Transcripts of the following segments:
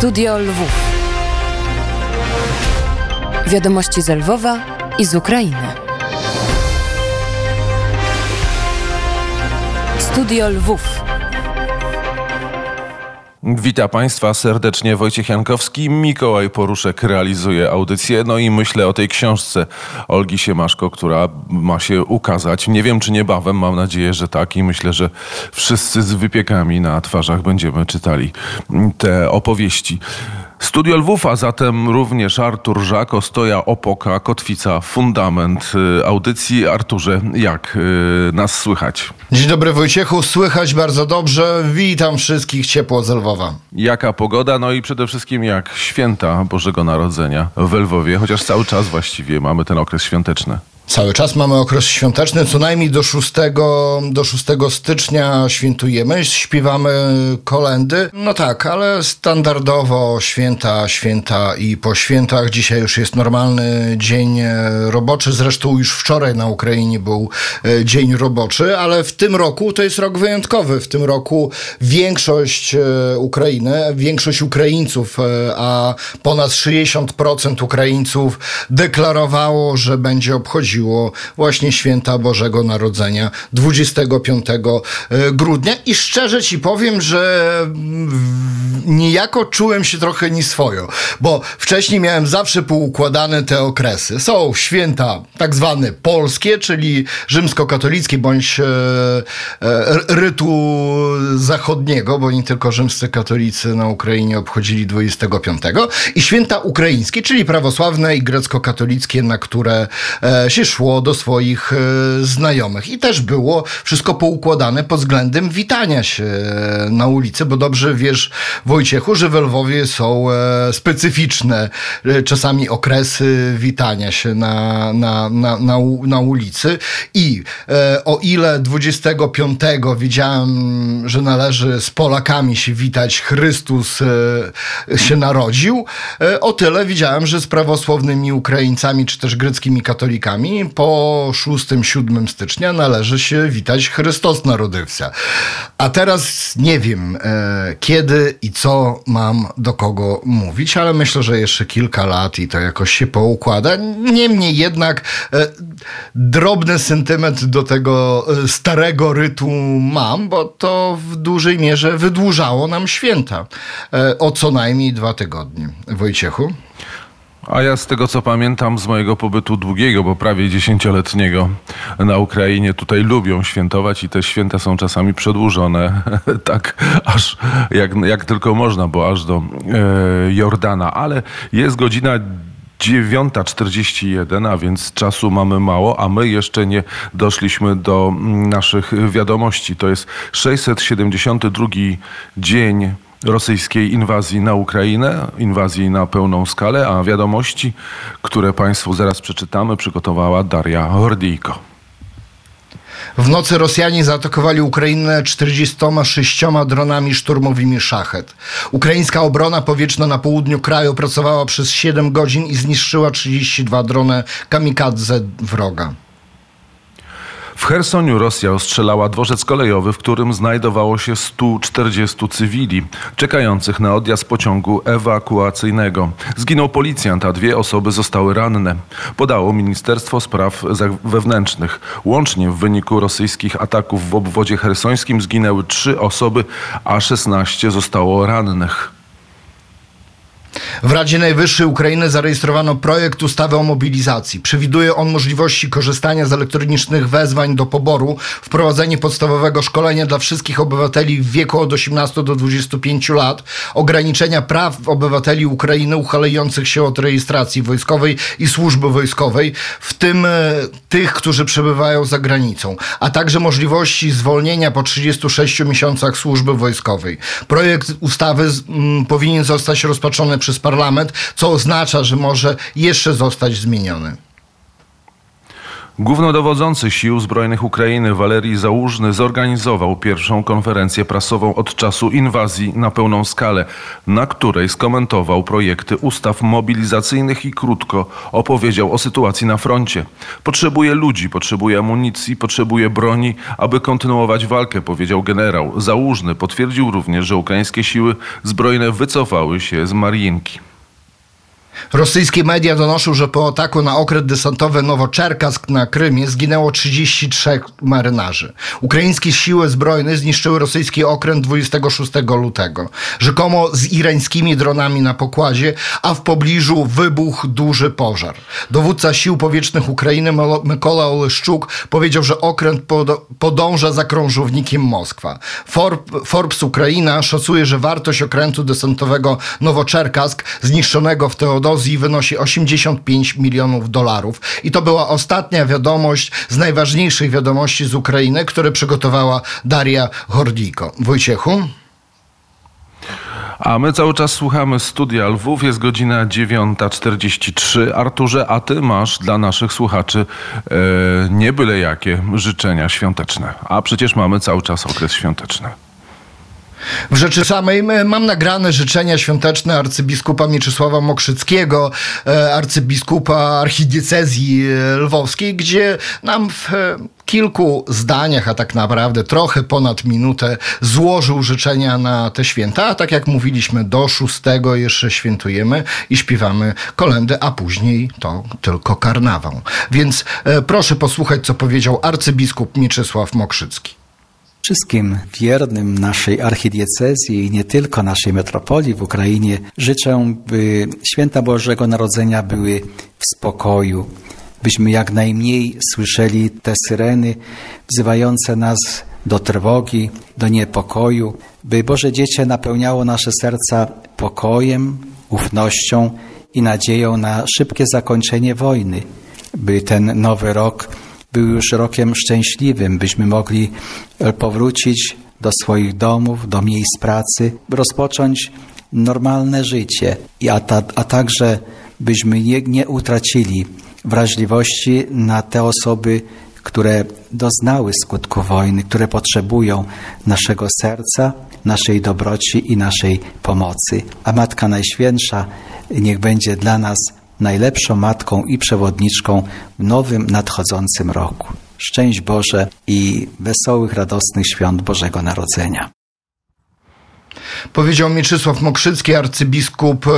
Studio Lwów. Wiadomości z Lwowa i z Ukrainy. Studio Lwów. Witam Państwa serdecznie, Wojciech Jankowski. Mikołaj Poruszek realizuje audycję. No i myślę o tej książce Olgi Siemaszko, która ma się ukazać. Nie wiem, czy niebawem, mam nadzieję, że tak. I myślę, że wszyscy z wypiekami na twarzach będziemy czytali te opowieści. Studio Lwów, a zatem również Artur Żak, Ostoja Opoka, Kotwica, Fundament y, audycji. Arturze, jak y, nas słychać? Dzień dobry Wojciechu, słychać bardzo dobrze. Witam wszystkich ciepło z Lwowa. Jaka pogoda, no i przede wszystkim jak święta Bożego Narodzenia w Lwowie, chociaż cały czas właściwie mamy ten okres świąteczny. Cały czas mamy okres świąteczny, co najmniej do 6, do 6 stycznia świętujemy, śpiewamy kolendy. No tak, ale standardowo święta, święta i po świętach. Dzisiaj już jest normalny dzień e, roboczy, zresztą już wczoraj na Ukrainie był e, dzień roboczy, ale w tym roku to jest rok wyjątkowy. W tym roku większość e, Ukrainy, większość Ukraińców, a ponad 60% Ukraińców deklarowało, że będzie obchodziło właśnie święta Bożego Narodzenia 25 grudnia i szczerze ci powiem, że niejako czułem się trochę nieswojo, bo wcześniej miałem zawsze poukładane te okresy. Są święta tak zwane polskie, czyli rzymskokatolickie bądź e, e, rytu zachodniego, bo nie tylko rzymscy katolicy na Ukrainie obchodzili 25 i święta ukraińskie, czyli prawosławne i grecko-katolickie, na które e, się szło do swoich e, znajomych. I też było wszystko poukładane pod względem witania się na ulicy, bo dobrze wiesz, Wojciechu, że w Lwowie są e, specyficzne e, czasami okresy witania się na, na, na, na, na ulicy. I e, o ile 25 wiedziałem, że należy z Polakami się witać, Chrystus e, się narodził, e, o tyle widziałem, że z prawosławnymi Ukraińcami czy też greckimi katolikami po 6-7 stycznia należy się witać Chrystus narodywся. A teraz nie wiem, e, kiedy i co mam do kogo mówić, ale myślę, że jeszcze kilka lat i to jakoś się poukłada. Niemniej jednak e, drobny sentyment do tego e, starego rytu mam, bo to w dużej mierze wydłużało nam święta e, o co najmniej dwa tygodnie. Wojciechu? A ja z tego co pamiętam z mojego pobytu długiego, bo prawie dziesięcioletniego na Ukrainie, tutaj lubią świętować i te święta są czasami przedłużone tak aż jak, jak tylko można, bo aż do e, Jordana. Ale jest godzina 9.41, a więc czasu mamy mało, a my jeszcze nie doszliśmy do mm, naszych wiadomości. To jest 672 dzień rosyjskiej inwazji na Ukrainę, inwazji na pełną skalę, a wiadomości, które Państwu zaraz przeczytamy, przygotowała Daria Hordijko. W nocy Rosjanie zaatakowali Ukrainę 46 dronami szturmowymi Szachet. Ukraińska obrona powietrzna na południu kraju pracowała przez 7 godzin i zniszczyła 32 drony kamikadze wroga. W Chersoniu Rosja ostrzelała dworzec kolejowy, w którym znajdowało się 140 cywili, czekających na odjazd pociągu ewakuacyjnego. Zginął policjant, a dwie osoby zostały ranne. Podało Ministerstwo Spraw Wewnętrznych. Łącznie w wyniku rosyjskich ataków w obwodzie hersońskim zginęły trzy osoby, a 16 zostało rannych. W Radzie Najwyższej Ukrainy zarejestrowano projekt ustawy o mobilizacji. Przewiduje on możliwości korzystania z elektronicznych wezwań do poboru, wprowadzenie podstawowego szkolenia dla wszystkich obywateli w wieku od 18 do 25 lat, ograniczenia praw obywateli Ukrainy uchylających się od rejestracji wojskowej i służby wojskowej, w tym e, tych, którzy przebywają za granicą, a także możliwości zwolnienia po 36 miesiącach służby wojskowej. Projekt ustawy powinien zostać rozpatrzony przez parlament, co oznacza, że może jeszcze zostać zmieniony. Głównodowodzący Sił Zbrojnych Ukrainy Walerii Załużny zorganizował pierwszą konferencję prasową od czasu inwazji na pełną skalę, na której skomentował projekty ustaw mobilizacyjnych i krótko opowiedział o sytuacji na froncie. Potrzebuje ludzi, potrzebuje amunicji, potrzebuje broni, aby kontynuować walkę, powiedział generał. Załużny potwierdził również, że ukraińskie siły zbrojne wycofały się z Mariinki. Rosyjskie media donoszą, że po ataku na okręt desantowy Nowoczerkask na Krymie zginęło 33 marynarzy. Ukraińskie siły zbrojne zniszczyły rosyjski okręt 26 lutego. Rzekomo z irańskimi dronami na pokładzie, a w pobliżu wybuchł duży pożar. Dowódca sił powietrznych Ukrainy Mykola Oleszczuk powiedział, że okręt pod- podąża za krążownikiem Moskwa. Forb- Forbes Ukraina szacuje, że wartość okrętu desantowego Nowoczerkask zniszczonego w Teodozji wynosi 85 milionów dolarów. I to była ostatnia wiadomość z najważniejszych wiadomości z Ukrainy, które przygotowała Daria Hordiko. Wojciechu? A my cały czas słuchamy studia Lwów. Jest godzina 9.43. Arturze, a ty masz dla naszych słuchaczy e, nie byle jakie życzenia świąteczne. A przecież mamy cały czas okres świąteczny. W rzeczy samej m- mam nagrane życzenia świąteczne arcybiskupa Mieczysława Mokrzyckiego, e, arcybiskupa archidiecezji e, lwowskiej, gdzie nam w e, kilku zdaniach, a tak naprawdę trochę ponad minutę, złożył życzenia na te święta. A tak jak mówiliśmy, do szóstego jeszcze świętujemy i śpiewamy kolendy, a później to tylko karnawał. Więc e, proszę posłuchać, co powiedział arcybiskup Mieczysław Mokrzycki. Wszystkim wiernym naszej archidiecezji i nie tylko naszej metropolii w Ukrainie życzę, by święta Bożego Narodzenia były w spokoju, byśmy jak najmniej słyszeli te syreny wzywające nas do trwogi, do niepokoju, by Boże Dziecię napełniało nasze serca pokojem, ufnością i nadzieją na szybkie zakończenie wojny, by ten nowy rok był już rokiem szczęśliwym, byśmy mogli powrócić do swoich domów, do miejsc pracy, rozpocząć normalne życie, a, ta, a także byśmy nie, nie utracili wrażliwości na te osoby, które doznały skutku wojny, które potrzebują naszego serca, naszej dobroci i naszej pomocy. A Matka Najświętsza niech będzie dla nas najlepszą matką i przewodniczką w nowym nadchodzącym roku. Szczęść Boże i wesołych, radosnych świąt Bożego Narodzenia. Powiedział Mieczysław Mokrzycki, arcybiskup e,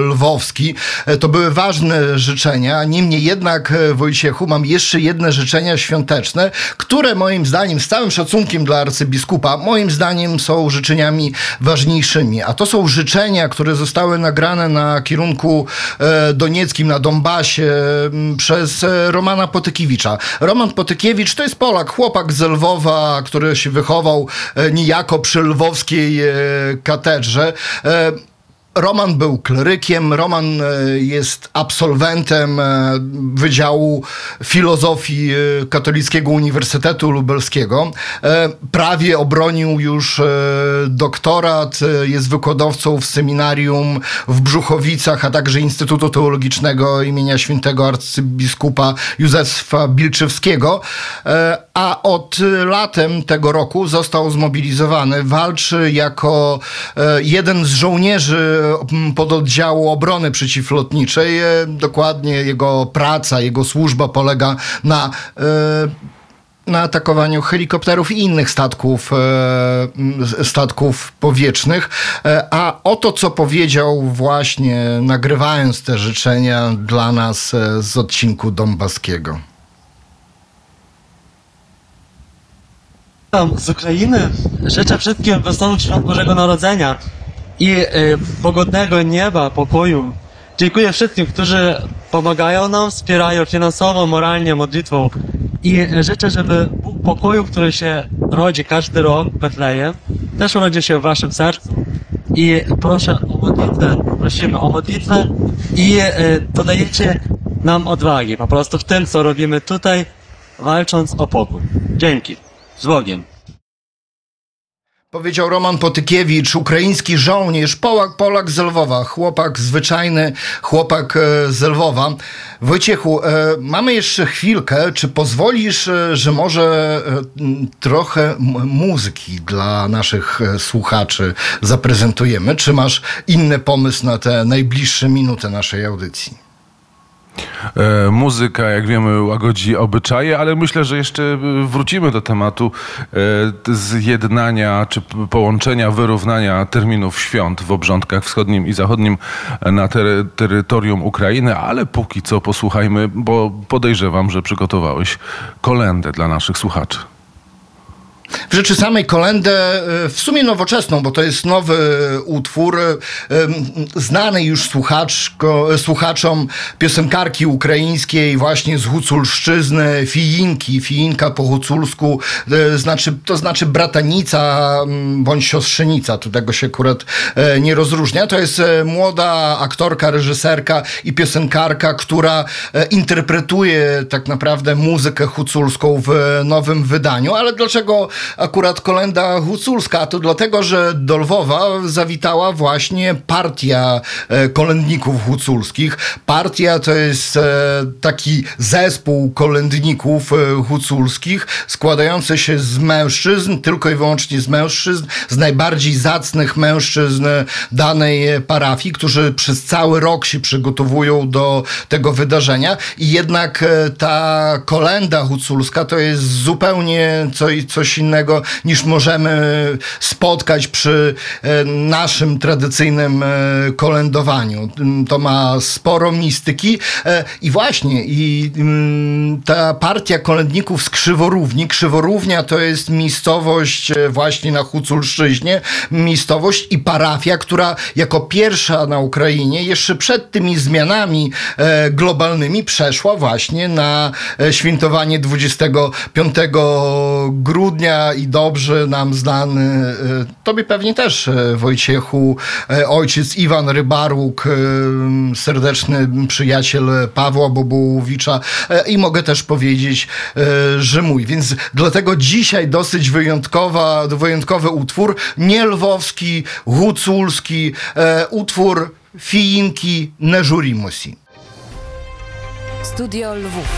lwowski. E, To były ważne życzenia, niemniej jednak, e, Wojciechu, mam jeszcze jedne życzenia świąteczne, które moim zdaniem, z całym szacunkiem dla arcybiskupa, moim zdaniem są życzeniami ważniejszymi. A to są życzenia, które zostały nagrane na kierunku donieckim, na Donbasie przez Romana Potykiewicza. Roman Potykiewicz to jest Polak, chłopak z Lwowa, który się wychował niejako przy lwowskiej katedrze. Roman był klerykiem, Roman e, jest absolwentem e, Wydziału Filozofii e, Katolickiego Uniwersytetu Lubelskiego. Prawie obronił już doktorat, jest wykładowcą w seminarium w Brzuchowicach, a także Instytutu Teologicznego imienia świętego arcybiskupa Józefa Bilczewskiego. A od latem tego roku został zmobilizowany. Walczy jako jeden z żołnierzy pododdziału obrony przeciwlotniczej. E, Dokładnie jego praca, jego służba polega na e, na atakowaniu helikopterów i innych statków, e, statków powietrznych. A oto co powiedział właśnie nagrywając te życzenia dla nas z odcinku Donbaskiego. Z Ukrainy. Życzę wszystkim wesołych świąt Bożego Narodzenia i y, pogodnego nieba, pokoju. Dziękuję wszystkim, którzy pomagają nam, wspierają finansowo, moralnie, modlitwą. I życzę, żeby Bóg pokoju, który się rodzi każdy rok w Betlejem, też urodził się w waszym sercu. I proszę o modlitwę, prosimy o modlitwę i y, dodajecie nam odwagi po prostu w tym, co robimy tutaj, walcząc o pokój. Dzięki. Z Bogiem. Powiedział Roman Potykiewicz, ukraiński żołnierz, Polak, Polak z Lwowa, chłopak zwyczajny, chłopak e, z Lwowa. Wojciechu, e, mamy jeszcze chwilkę. Czy pozwolisz, e, że może trochę muzyki dla naszych słuchaczy zaprezentujemy? Czy masz inny pomysł na te najbliższe minuty naszej audycji? E, muzyka, jak wiemy, łagodzi obyczaje, ale myślę, że jeszcze e, wrócimy do tematu e, zjednania czy połączenia, wyrównania terminów świąt w obrządkach wschodnim i zachodnim na tery, terytorium Ukrainy, ale póki co posłuchajmy, bo podejrzewam, że przygotowałeś kolendę dla naszych słuchaczy. W rzeczy samej kolendę, e, w sumie nowoczesną, bo to jest nowy utwór, e, znany już słuchaczko, słuchaczom piosenkarki ukraińskiej właśnie z Huculszczyzny, Fijinki, Fijinka po huculsku, e, znaczy, to znaczy bratanica bądź siostrzenica, tu tego się akurat e, nie rozróżnia. To jest e, młoda aktorka, reżyserka i piosenkarka, która e, interpretuje tak naprawdę muzykę huculską w nowym wydaniu, ale dlaczego akurat kolenda huculska? To dlatego, że do Lwowa zawitała właśnie partia e, kolędników huculskich. Partia to jest e, taki zespół kolędników e, huculskich składający się z mężczyzn, tylko i wyłącznie z mężczyzn, z najbardziej zacnych mężczyzn danej parafii, którzy przez cały rok się przygotowują do tego wydarzenia i jednak ta kolenda huculska to jest zupełnie co, coś innego niż możemy spotkać przy e, naszym tradycyjnym e, kolędowaniu. To ma sporo mistyki e, i właśnie i mm, ta partia kolędników z Krzyworówni, Krzyworównia to jest miejscowość właśnie na Huculszczyźnie, miejscowość i parafia, która jako pierwsza na Ukrainie jeszcze przed tymi zmianami globalnymi przeszła właśnie na świętowanie 25 grudnia i dobrze nam znany, e, tobie pewnie też e, Wojciechu, e, ojciec Iwan Rybaruk, serdeczny przyjaciel Pawła Bobołowicza e, i mogę też powiedzieć, że mój. Więc dlatego dzisiaj dosyć wyjątkowa, wyjątkowy utwór, nie lwowski, huculski, utwór Fijinki Neżurimusi. Studio Lwów.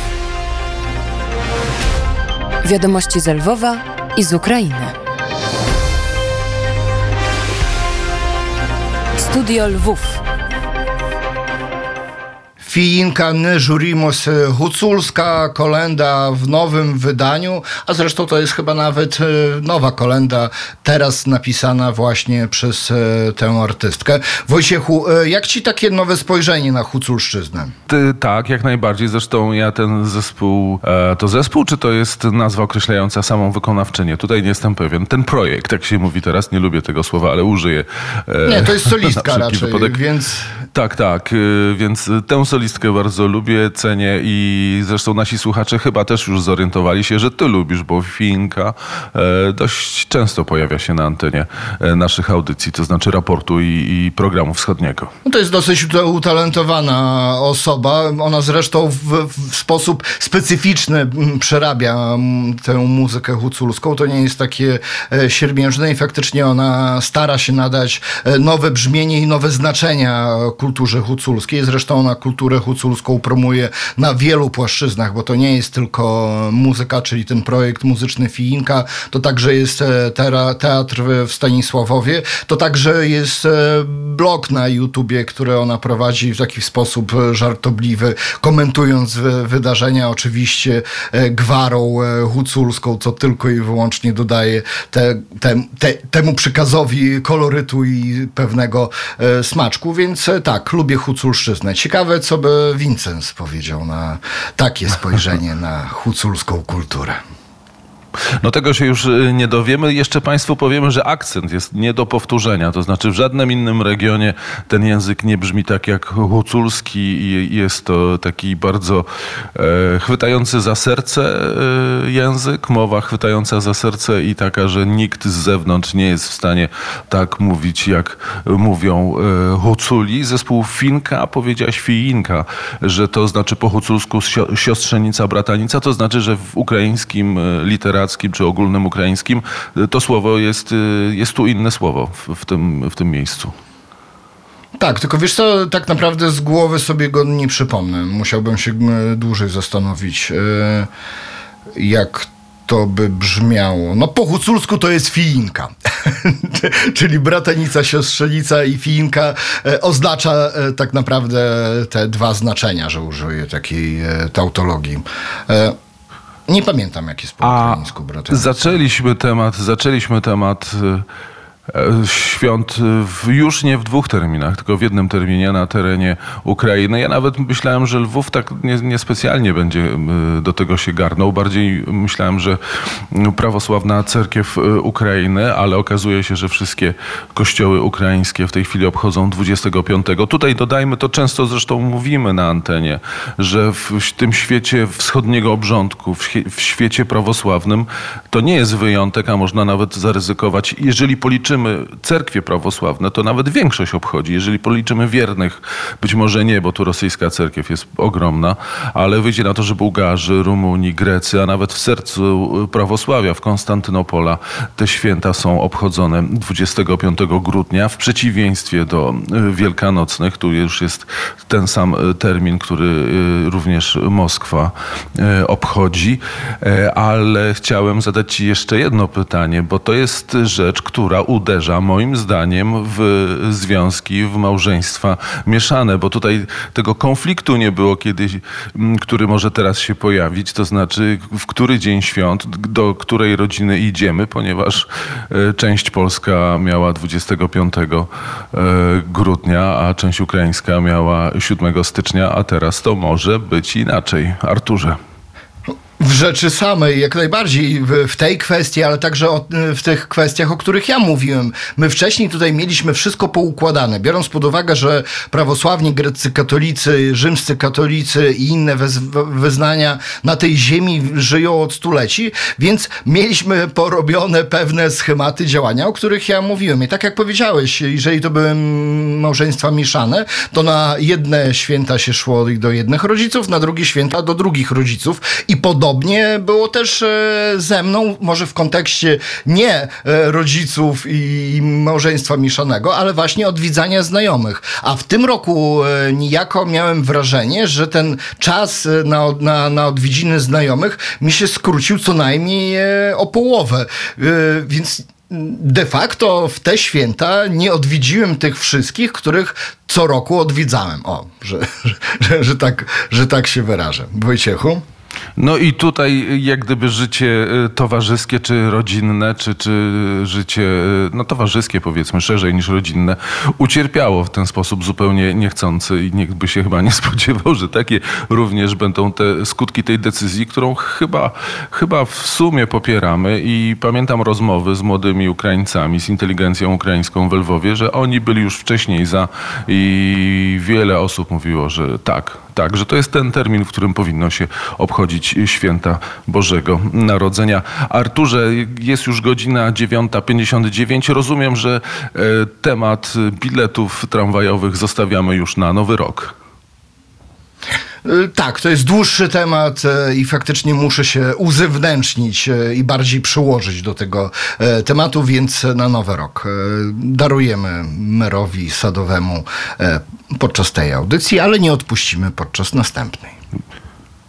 Wiadomości z Lwowa i z Ukrainy. Studio Lwów. Fijinka Neżurimus Huculska, kolenda w nowym wydaniu, a zresztą to jest chyba nawet e, nowa kolenda, teraz napisana właśnie przez e, tę artystkę. Wojciechu, e, jak ci takie nowe spojrzenie na Huculszczyznę? Ty, tak, jak najbardziej. Zresztą ja ten zespół, e, to zespół, czy to jest nazwa określająca samą wykonawczynię? Tutaj nie jestem pewien. Ten projekt, jak się mówi teraz, nie lubię tego słowa, ale użyję. e, Nie, to jest solistka raczej, wypadek. więc... Tak, tak, więc tę solistkę bardzo lubię, cenię i zresztą nasi słuchacze chyba też już zorientowali się, że ty lubisz, bo Finka e, dość często pojawia się na antenie e, naszych audycji, to znaczy raportu i, i programu wschodniego. No to jest dosyć uta- utalentowana osoba. Ona zresztą w, w sposób specyficzny mm, przerabia mm, tę muzykę huculską. To nie jest takie e, siermiężne i faktycznie ona stara się nadać nowe brzmienie i nowe znaczenia kulturze huculskiej. Zresztą ona kulturę huculską promuje na wielu płaszczyznach, bo to nie jest tylko muzyka, czyli ten projekt muzyczny Fijinka, to także jest e, teatr w Stanisławowie, to także jest e, blog na YouTubie, który ona prowadzi w taki sposób e, żartobliwy, komentując wy- wydarzenia oczywiście gwarą huculską, co tylko i wyłącznie dodaje te, te, te, temu przekazowi kolorytu i pewnego smaczku, więc tak, lubię huculszczyznę. Ciekawe, co by Vincent powiedział na takie spojrzenie na huculską kulturę. No tego się już y, nie dowiemy. Jeszcze Państwu powiemy, że akcent jest nie do powtórzenia. To znaczy w żadnym innym regionie ten język nie brzmi tak jak huculski i jest to taki bardzo e, chwytający za serce e, język, mowa chwytająca za serce i taka, że nikt z zewnątrz nie jest w stanie tak mówić, jak mówią e, huculi. Zespół Finka, powiedziałaś Fijinka, że to znaczy po huculsku sio- siostrzenica, bratanica. To znaczy, że w ukraińskim e, literaturze literackim czy ogólnym ukraińskim, y, to słowo jest, y, jest tu inne słowo w, w, tym, w tym miejscu. Tak, tylko wiesz co, tak naprawdę z głowy sobie go nie przypomnę. Musiałbym się dłużej zastanowić, e, jak to by brzmiało. No po huculsku to jest fiinka, czyli bratanica, siostrzenica i fiinka e, oznacza e, tak naprawdę te dwa znaczenia, że użyję takiej e, tautologii. Nie pamiętam, jak jest po A ukraińsku bratanica. zaczęliśmy temat, zaczęliśmy temat y, świąt y, w, już nie w dwóch terminach, tylko w jednym terminie na terenie Ukrainy. Ja nawet myślałem, że Lwów tak nie- niespecjalnie będzie y, do tego się garnął. Bardziej myślałem, że prawosławna cerkiew y, Ukrainy, ale okazuje się, że wszystkie kościoły ukraińskie w tej chwili obchodzą 25. Tutaj dodajmy, to często zresztą mówimy na antenie, że w tym świecie wschodniego obrządku, w świecie prawosławnym, to nie jest wyjątek, a można nawet zaryzykować. Jeżeli policzymy cerkwie prawosławne, to nawet większość obchodzi. Jeżeli policzymy wiernych, być może nie, bo tu rosyjska cerkiew jest ogromna, ale wyjdzie na to, że Bułgarzy, Rumuni, Grecy, a nawet w sercu prawosławia, w Konstantynopola, te święta są obchodzone 25 grudnia, w przeciwieństwie do y, wielkanocnych. Tu już jest ten sam y, termin, który y, również Moskwa obchodzi. E, Ale chciałem zadać Ci jeszcze jedno pytanie, bo to jest rzecz, która uderza moim zdaniem w związki, w małżeństwa mieszane, bo tutaj tego konfliktu nie było kiedyś, m, który może teraz się pojawić, to znaczy w który dzień świąt, do której rodziny idziemy, ponieważ e, część polska miała 25 e, grudnia, a część ukraińska miała 7 stycznia, a teraz to może być inaczej. Arturze. W rzeczy samej, jak najbardziej w, tej kwestii, ale także o, w tych kwestiach, o których ja mówiłem. My wcześniej tutaj mieliśmy wszystko poukładane, biorąc pod uwagę, że prawosławni, greccy katolicy, rzymscy katolicy i inne wyznania na tej ziemi żyją od stuleci, więc mieliśmy porobione pewne schematy działania, o których ja mówiłem. I tak jak powiedziałeś, jeżeli to były małżeństwa mieszane, to na jedne święta się szło do jednych rodziców, na drugie święta do drugich rodziców i podobnie było też e, ze mną, może w kontekście nie e, rodziców i małżeństwa mieszanego, ale właśnie odwiedzania znajomych. A w tym roku e, niejako miałem wrażenie, że ten czas na, na, na odwiedziny znajomych mi się skrócił co najmniej o połowę. Więc de facto w te święta nie odwiedziłem tych wszystkich, których co roku odwiedzałem. O, że, że, że, tak, że tak się wyrażę. Wojciechu? No i tutaj jak gdyby życie y, towarzyskie, czy rodzinne, czy, czy życie y, no, towarzyskie powiedzmy szerzej niż rodzinne, ucierpiało w ten sposób zupełnie niechcący i nikt by się chyba nie spodziewał, że takie również będą te skutki tej decyzji, którą chyba, chyba w sumie popieramy. I pamiętam rozmowy z młodymi Ukraińcami, z inteligencją ukraińską w Lwowie, że oni byli już wcześniej za i wiele osób mówiło, że tak, tak, że to jest ten termin, w którym powinno się obchodzić święta Bożego Narodzenia. Arturze, jest już godzina 9.59. Rozumiem, że e, temat biletów tramwajowych zostawiamy już na nowy rok. Y, Tak, to jest dłuższy temat e, i faktycznie muszę się uzewnętrznić e, i bardziej przyłożyć do tego tematu, więc na nowy rok darujemy merowi sadowemu podczas tej audycji, ale nie odpuścimy podczas następnej.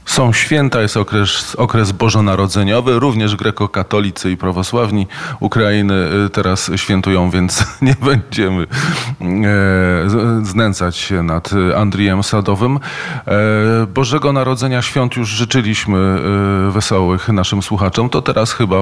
Są święta, jest okres, okres bożonarodzeniowy, również grekokatolicy i prawosławni Ukrainy y, teraz świętują, więc nie będziemy z- znęcać się nad y, Andrijem Sadowym. E, Bożego Narodzenia świąt już życzyliśmy y, wesołych naszym słuchaczom, to teraz chyba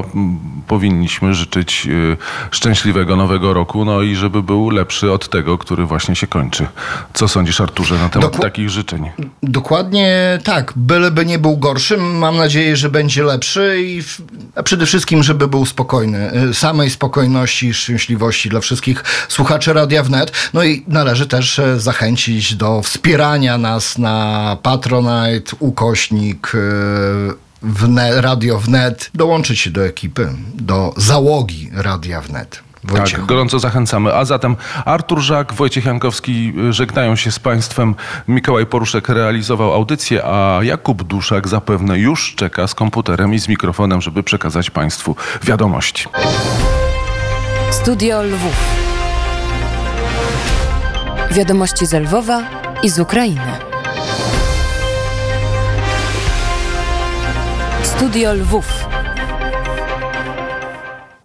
powinniśmy życzyć y, szczęśliwego nowego roku, no i żeby był lepszy od tego, który właśnie się kończy. Co sądzisz Arturze na temat Doku- takich życzeń? Dokładnie tak, byleby nie był gorszy, mam nadzieję, że będzie lepszy i w, a przede wszystkim, żeby był spokojny. Y, Samej spokojności i szczęśliwości dla wszystkich słuchaczy Radia Wnet. No i należy też e, zachęcić do wspierania nas na Patronite, ukośnik, y, wne, Radio Wnet, dołączyć się do ekipy, do załogi Radia Wnet. Wojciechu. Tak, gorąco zachęcamy. A zatem Artur Żak, Wojciech Jankowski y, żegnają się z Państwem. Mikołaj Poruszek realizował audycję, a Jakub Duszak zapewne już czeka z komputerem i z mikrofonem, żeby przekazać Państwu wiadomości. Studio Lwów. Wiadomości z Lwowa i z Ukrainy. Studio Lwów.